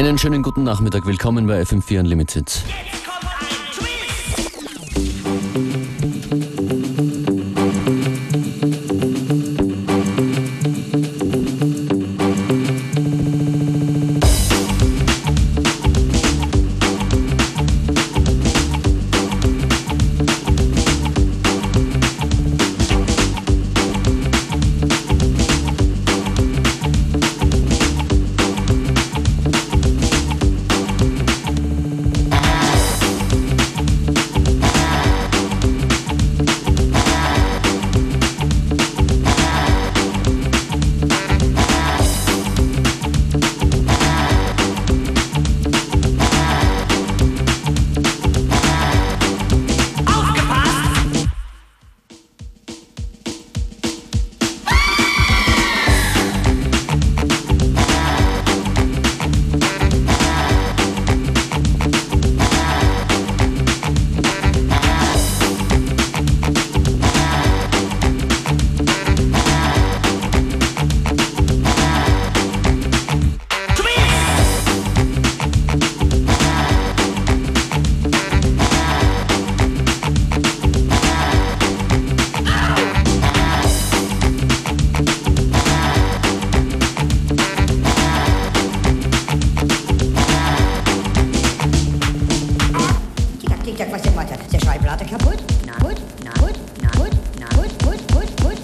Einen schönen guten Nachmittag, willkommen bei FM4 Unlimited. Tick-Tack, was denn weiter? Der Schallplatte kaputt? Na na gut, na gut, gut, gut, gut.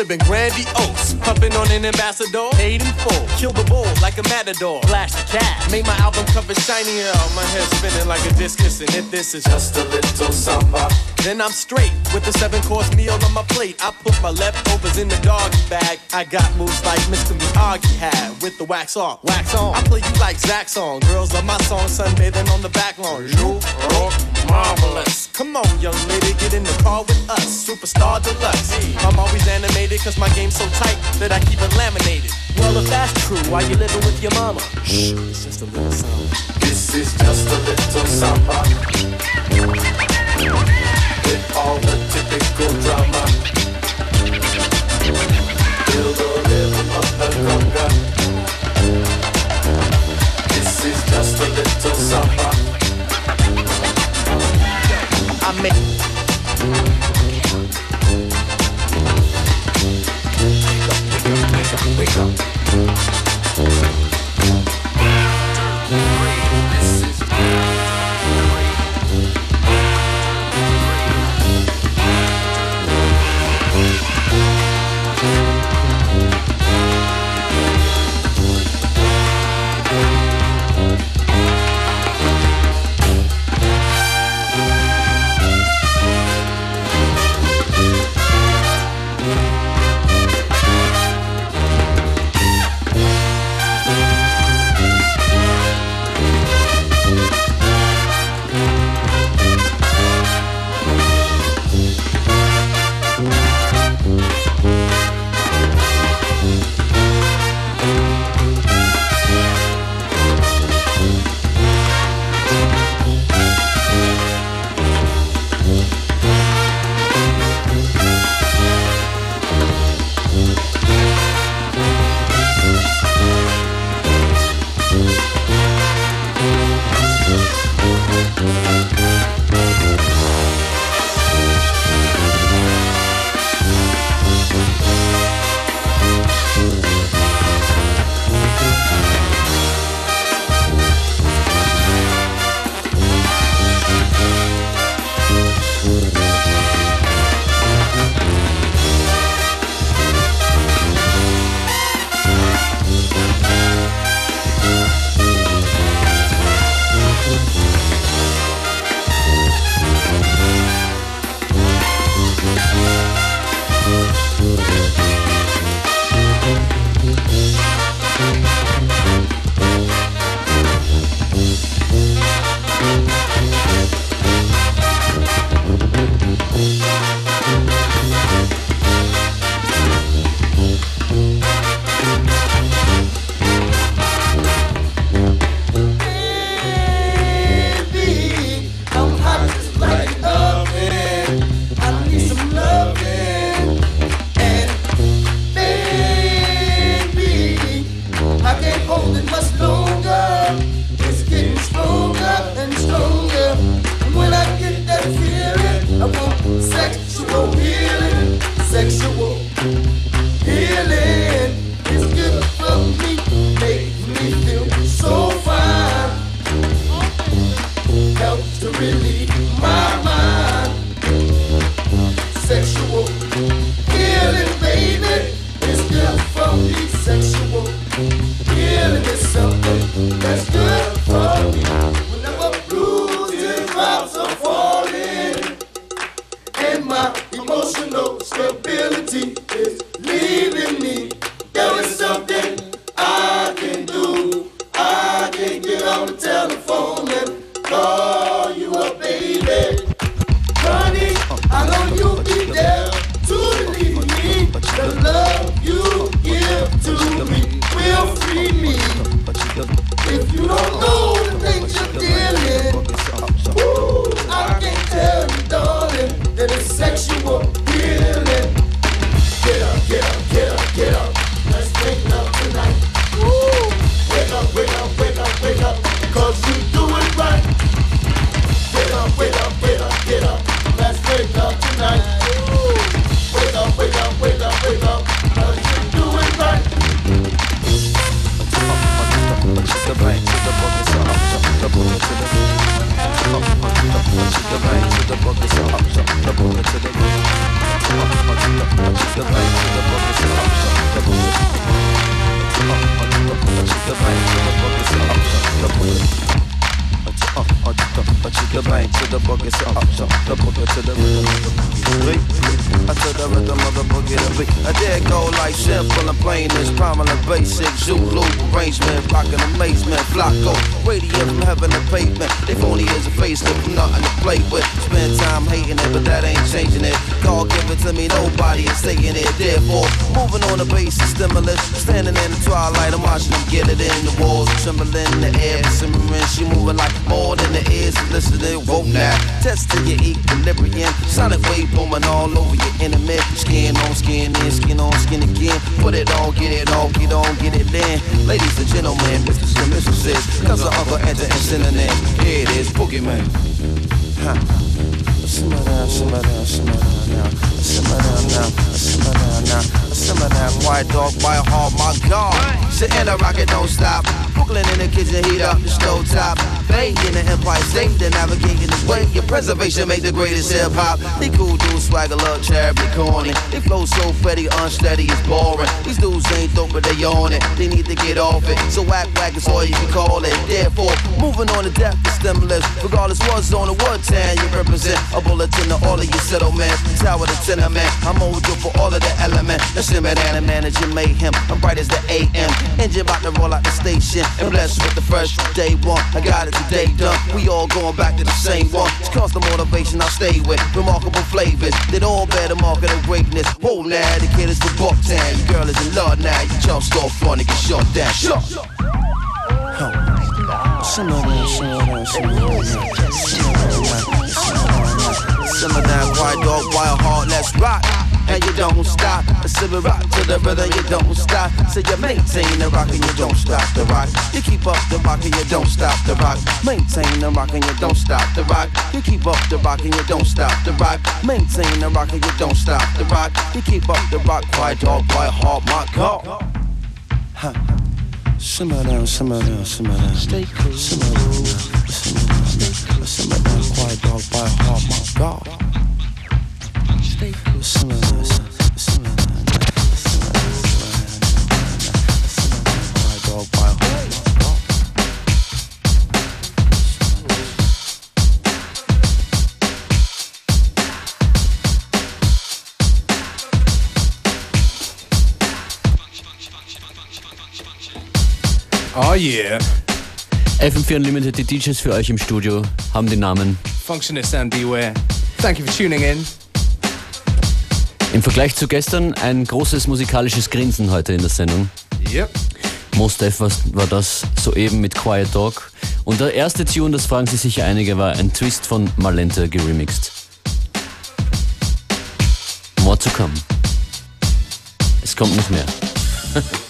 Living grandiose. Pumping on an ambassador, paid in full. Kill the bull like a matador. Flash the cat. Make my album cover shiny. Oh, my head spinning like a discus. And if this is just a little summer, then I'm straight with a seven course meal on my plate. I put my leftovers in the doggy bag. I got moves like Mr. Miyagi had with the wax on, wax on. I play you like Zach song. Girls love my song, sunbathing on the back lawn. You rock marvelous. Come on, young lady, get in the car with us. Superstar deluxe. I'm always animated cause my game's so tight that I keep it laminated. Well, if that's true, why you living with your mama? Shh, it's just a little song. This is just a little summer. With all the typical drama. Feel the rhythm of the conga. This is just a little summer. Make. Wake up, wake up, wake up. You're right, you're hot top. The blind to the bucket, so up top. The bucket to the rhythm. I to the rhythm of the boogie to beat. I did go like simple and plain as prominent basic Zulu arrangement. Rockin' amazement, flocko. Radio from heaven to pavement. If only as a face, with nothing to play with. Spend time hating it, but that ain't changing it. God give it to me, nobody is taking it. Therefore, moving on the basis, stimulus. Standing in the twilight, I'm watching them get it in. The walls trembling, the air simmering. She moving like more than the ears and listen to vote now. Testing your equilibrium. Sonic wave booming all over your enemy. Skin on skin in, skin on skin again. Put it on, get it on, get on, get it in. Ladies and gentlemen, Mr. and mistresses, cause the other enter and synonym. Here it is, Boogeyman. Huh. Simmer down, simmer down, simmer down now. Simmer down now, simmer down now. Simmer down, white dog, white heart, my God. Sitting in a rocket, don't stop preservation make the greatest hip hop. They cool dudes, swagger, love, charity, corny. They flow so fetty, unsteady, it's boring. These dudes ain't dope, but they on it. They need to get off it. So whack whack is all you can call it. Therefore, moving on to death is stimulus. Regardless what's on the what town you represent. A bulletin to all of your settlements. Tower to tenement. I'm mojo for all of the elements. The simmer and the managing mayhem. I'm bright as the AM. Engine about to roll out the station. And blessed with the fresh day one. I got it today done. We all going back to the same one. It's constant motivation I stay with. Remarkable flavors. that all bear the mark of greatness. Whoa now, the kid is the Bucktown. Your girl is in love now. You jump start fun and get shut down. Shut. Simmer down, quiet dog, wild heart, let's rock. And you don't stop. Simmer rock to the rhythm, you don't stop. So you maintain the rock and you don't stop the rock. You keep up the rock and you don't stop the rock. Maintain the rock and you don't stop the rock. You keep up the rock and you don't stop the rock. Maintain the rock and you don't stop the rock. You keep up the rock, quiet dog, quiet heart, my God. Huh. Simmer down, simmer down, simmer down. Stay cool. Simmer down, simmer down, simmer down. Quiet dog, by heart, my God. Oh yeah. FM4 Unlimited, die DJs für euch im Studio haben den Namen Functionist and Beware. Thank you for tuning in. Im Vergleich zu gestern ein großes musikalisches Grinsen heute in der Sendung. Yep. Most Def war das soeben mit Quiet Dog. Und der erste Tune, das fragen sich sicher einige, war ein Twist von Malenta geremixed. More to come. Es kommt noch mehr.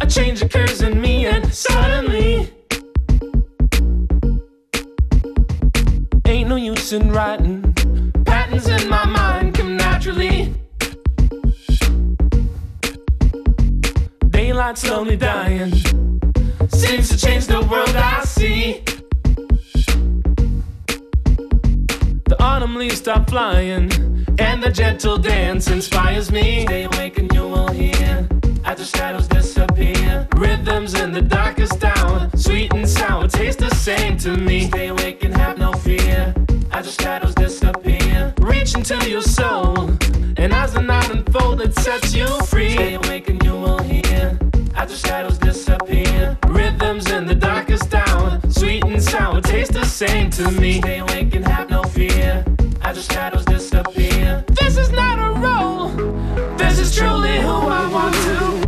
A change occurs in me, and suddenly, ain't no use in writing. Patterns in my mind come naturally. Daylight slowly dying seems to change the world I see. The autumn leaves stop flying, and the gentle dance inspires me. Stay awake and you will hear as the shadows Rhythms in the darkest hour, sweet and sour, taste the same to me. Stay awake and have no fear as the shadows disappear. Reach into your soul, and as the night unfolds, it sets you free. Stay awake and you will hear as the shadows disappear. Rhythms in the darkest hour, sweet and sour, taste the same to me. Stay awake and have no fear as the shadows disappear. This is not a role. This is truly who I want to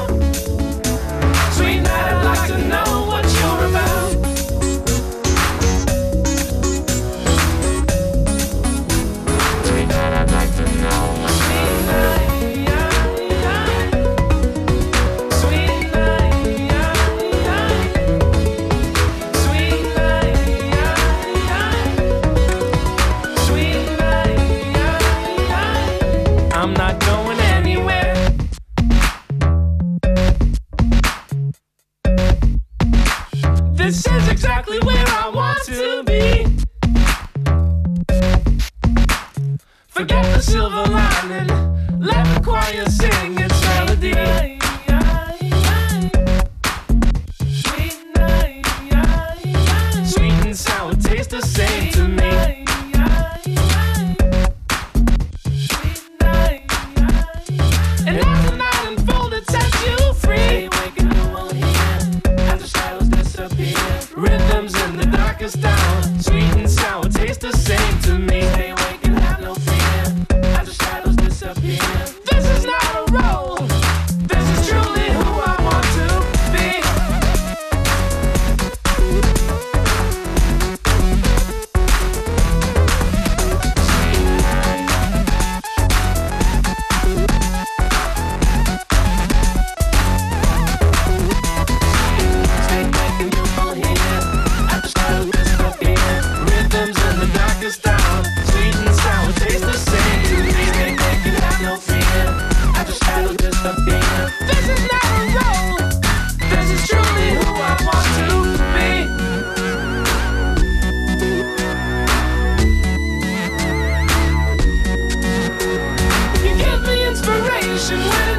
ocean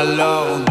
Alors,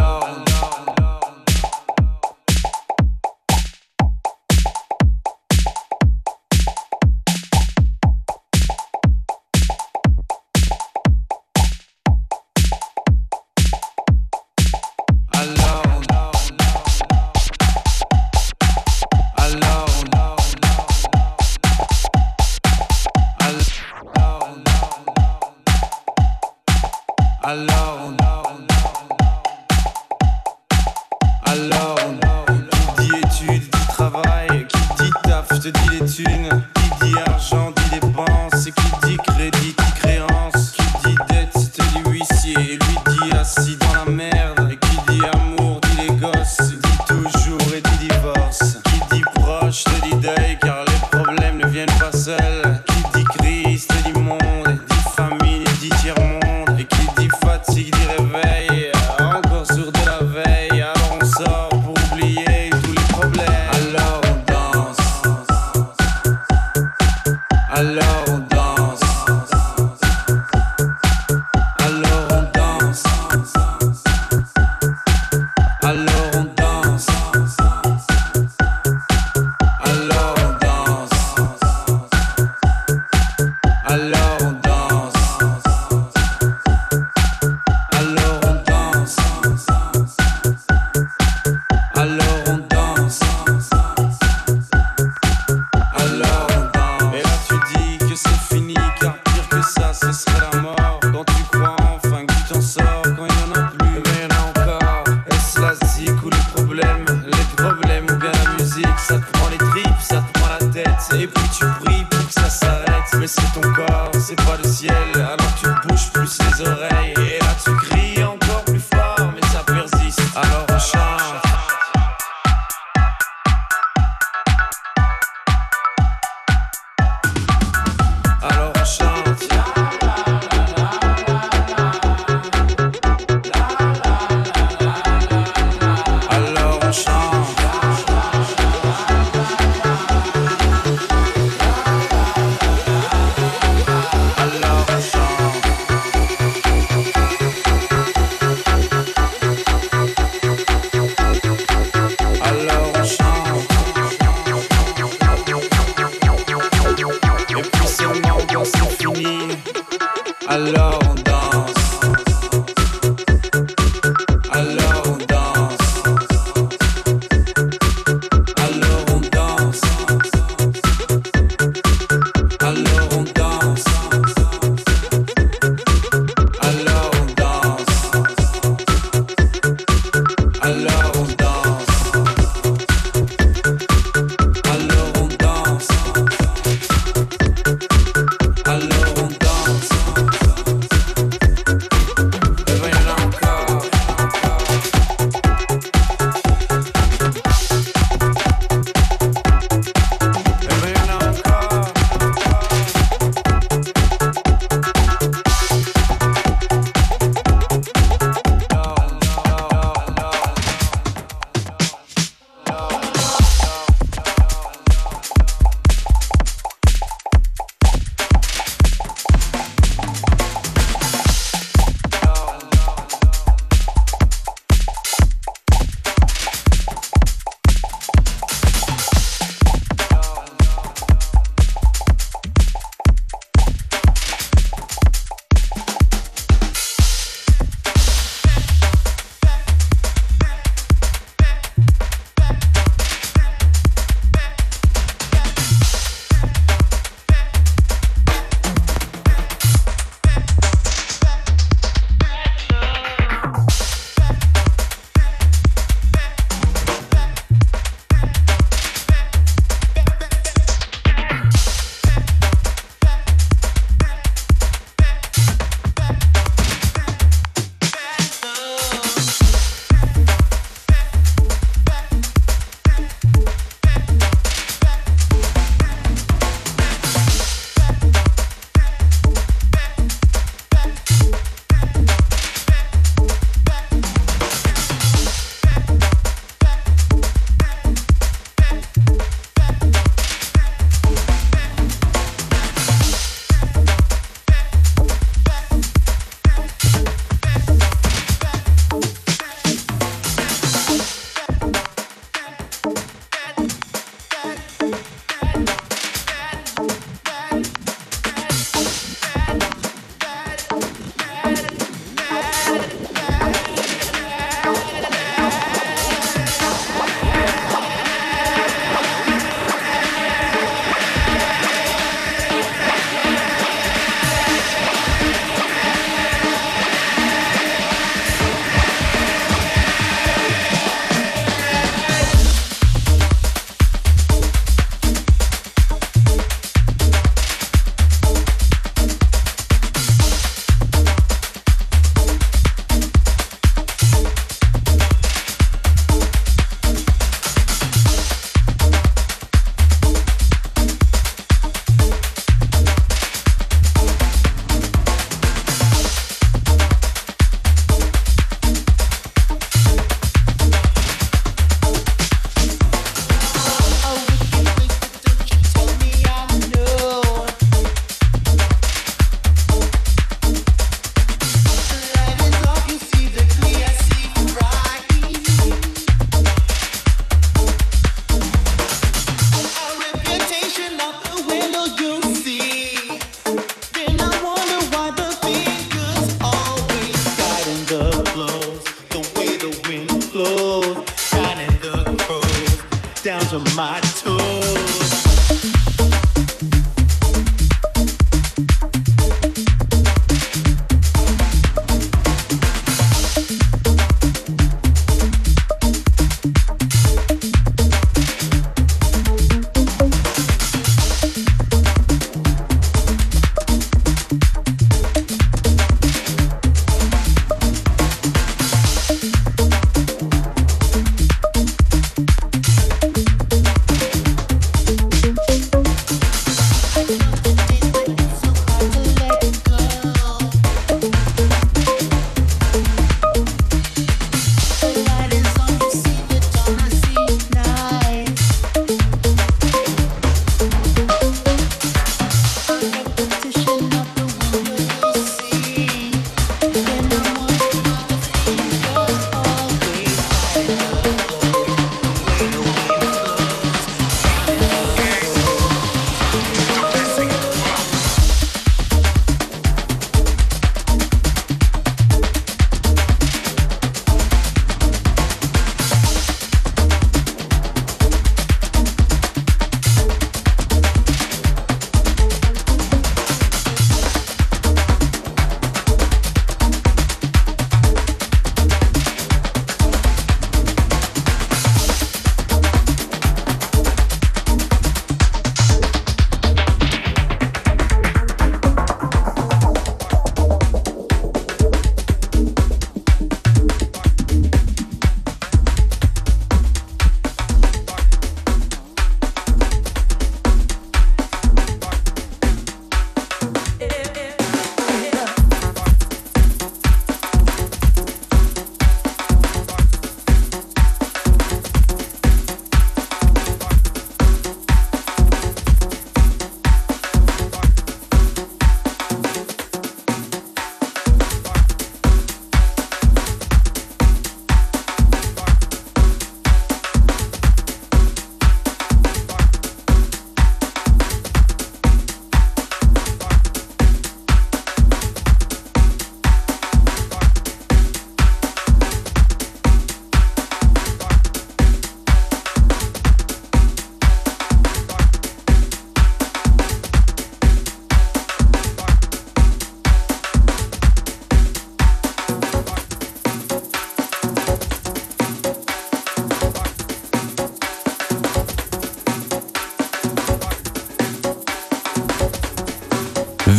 love.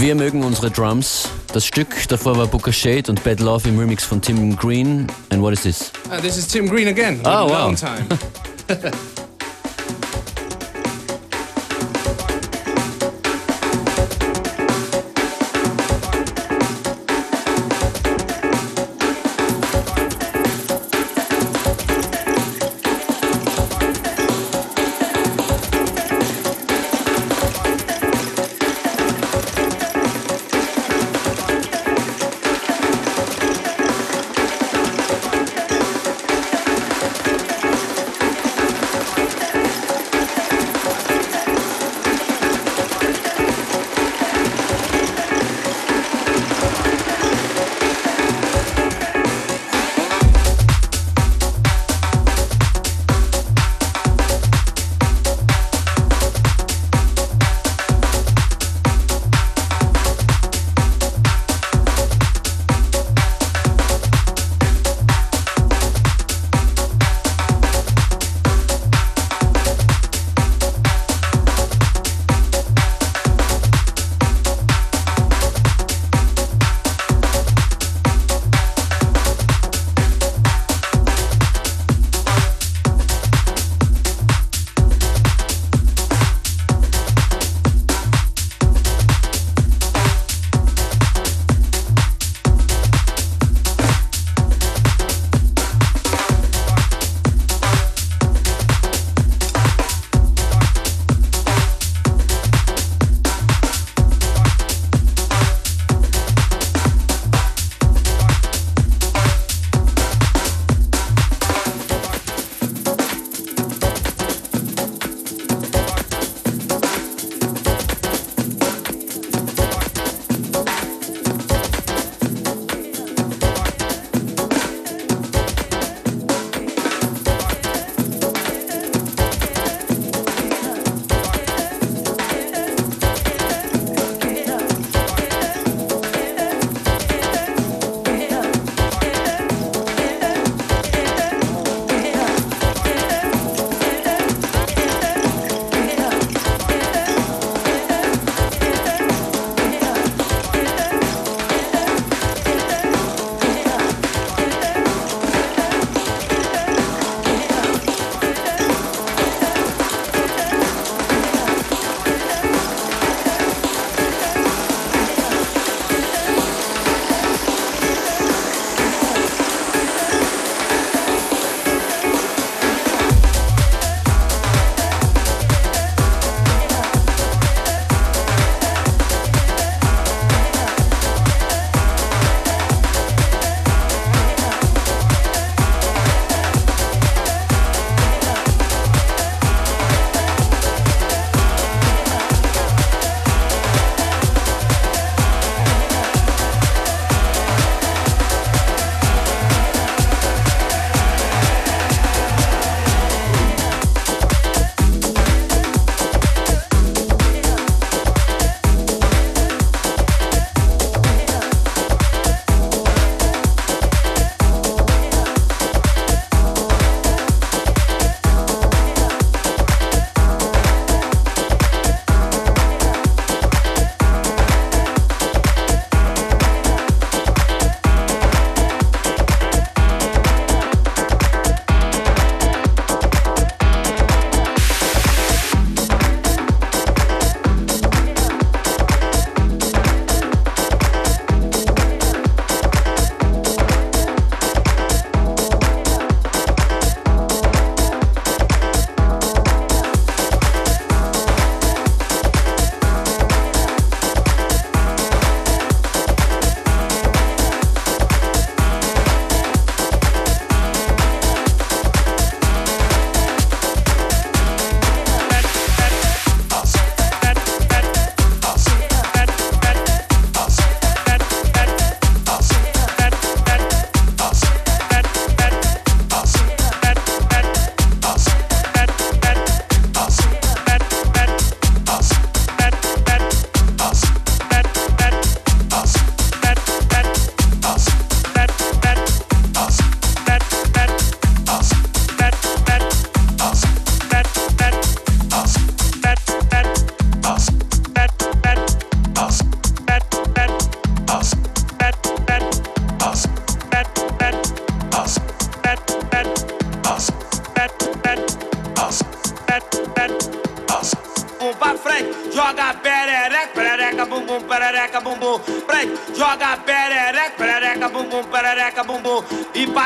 Wir mögen unsere Drums. Das Stück davor war Booker Shade und Bad Love im Remix von Tim Green. And what is this? Uh, this is Tim Green again. Oh, wow.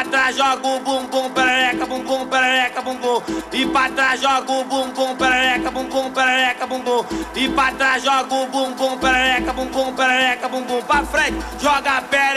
pra trás, joga o bumbum, perereca, bumbum perereca, bumbum. E pra trás, joga o bumbum, perereca, bumbum perereca, bumbum. E pra trás, joga o bumbum, perereca, bumbum perereca, bumbum. Pra frente, joga a pele.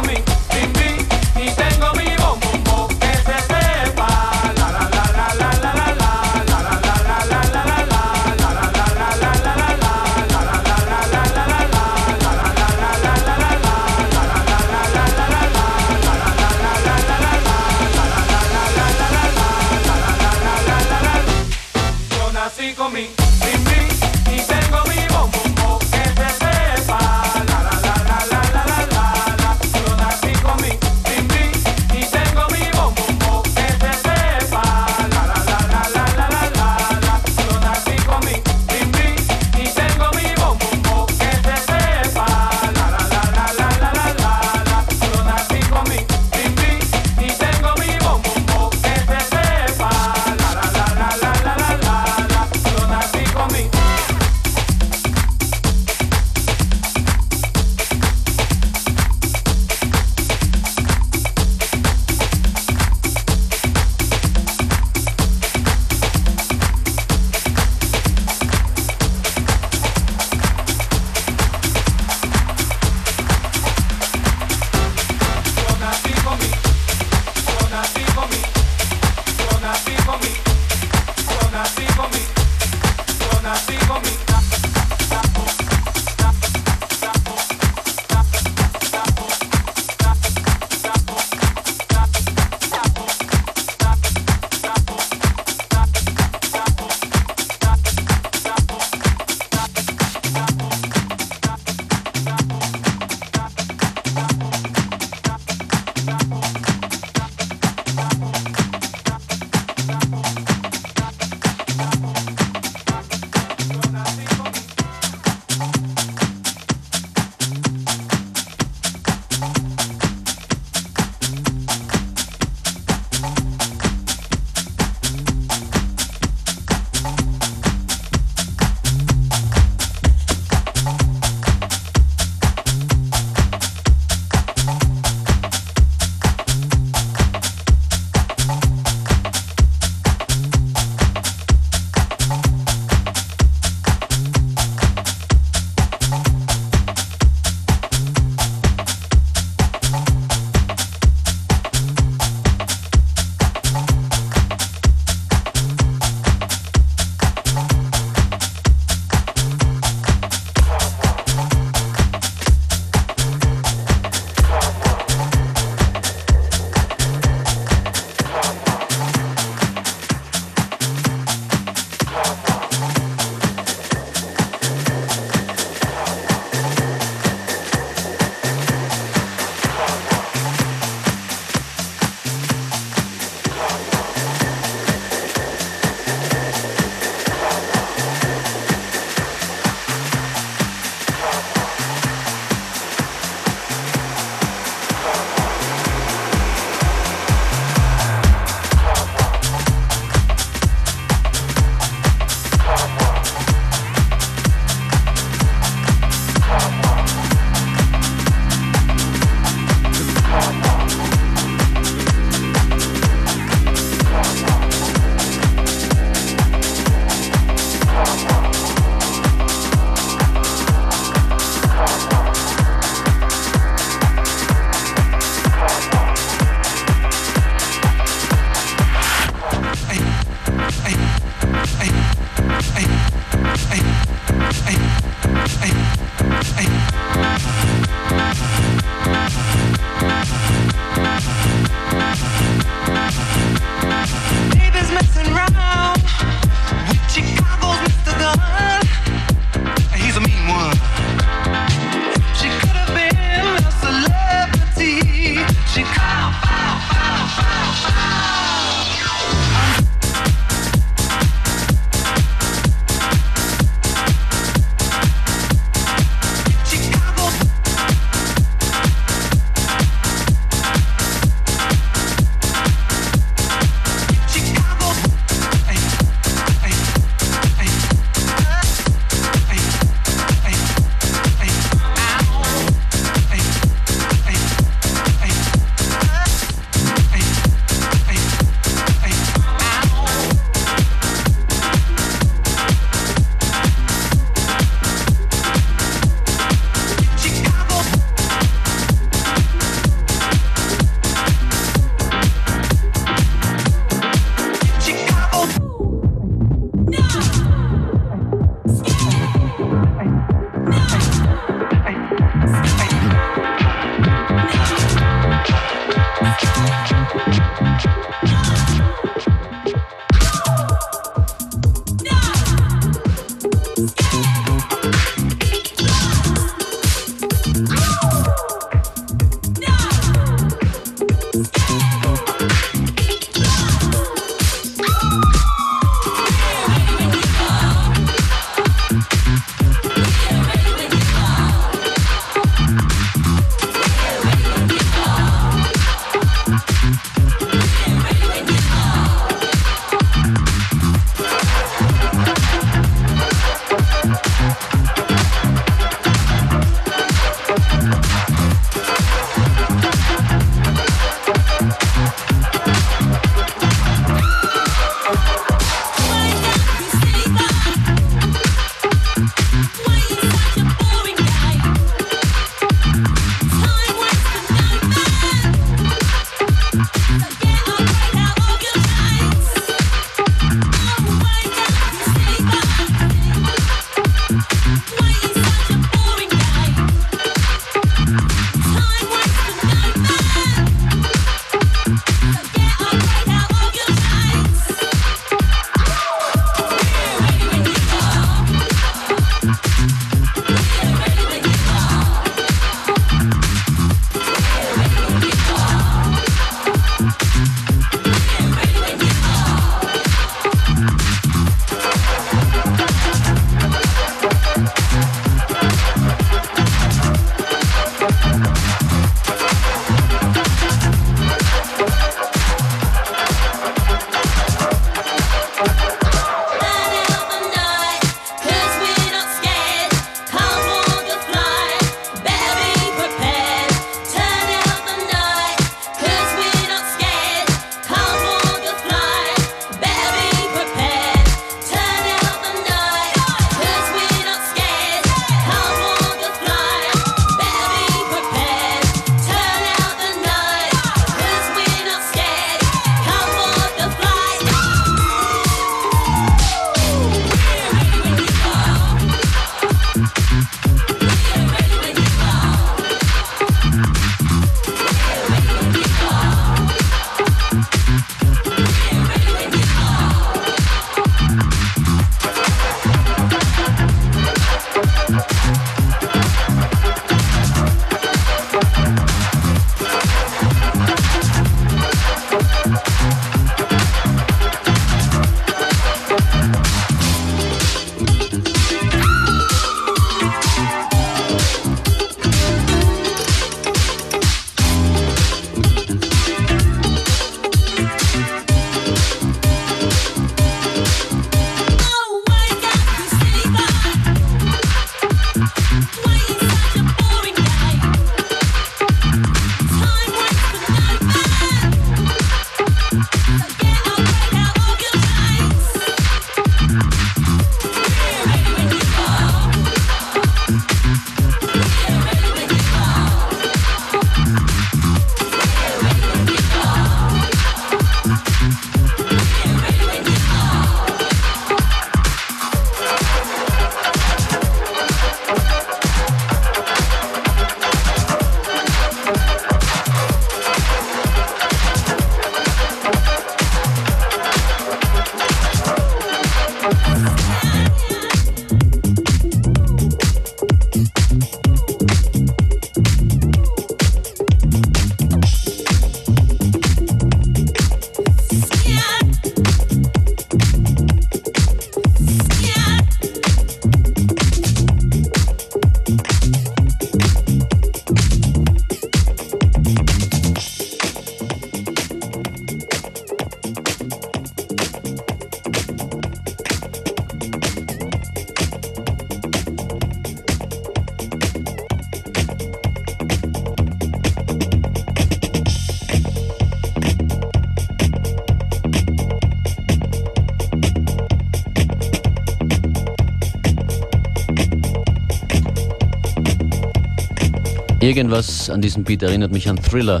Irgendwas an diesem Beat erinnert mich an Thriller.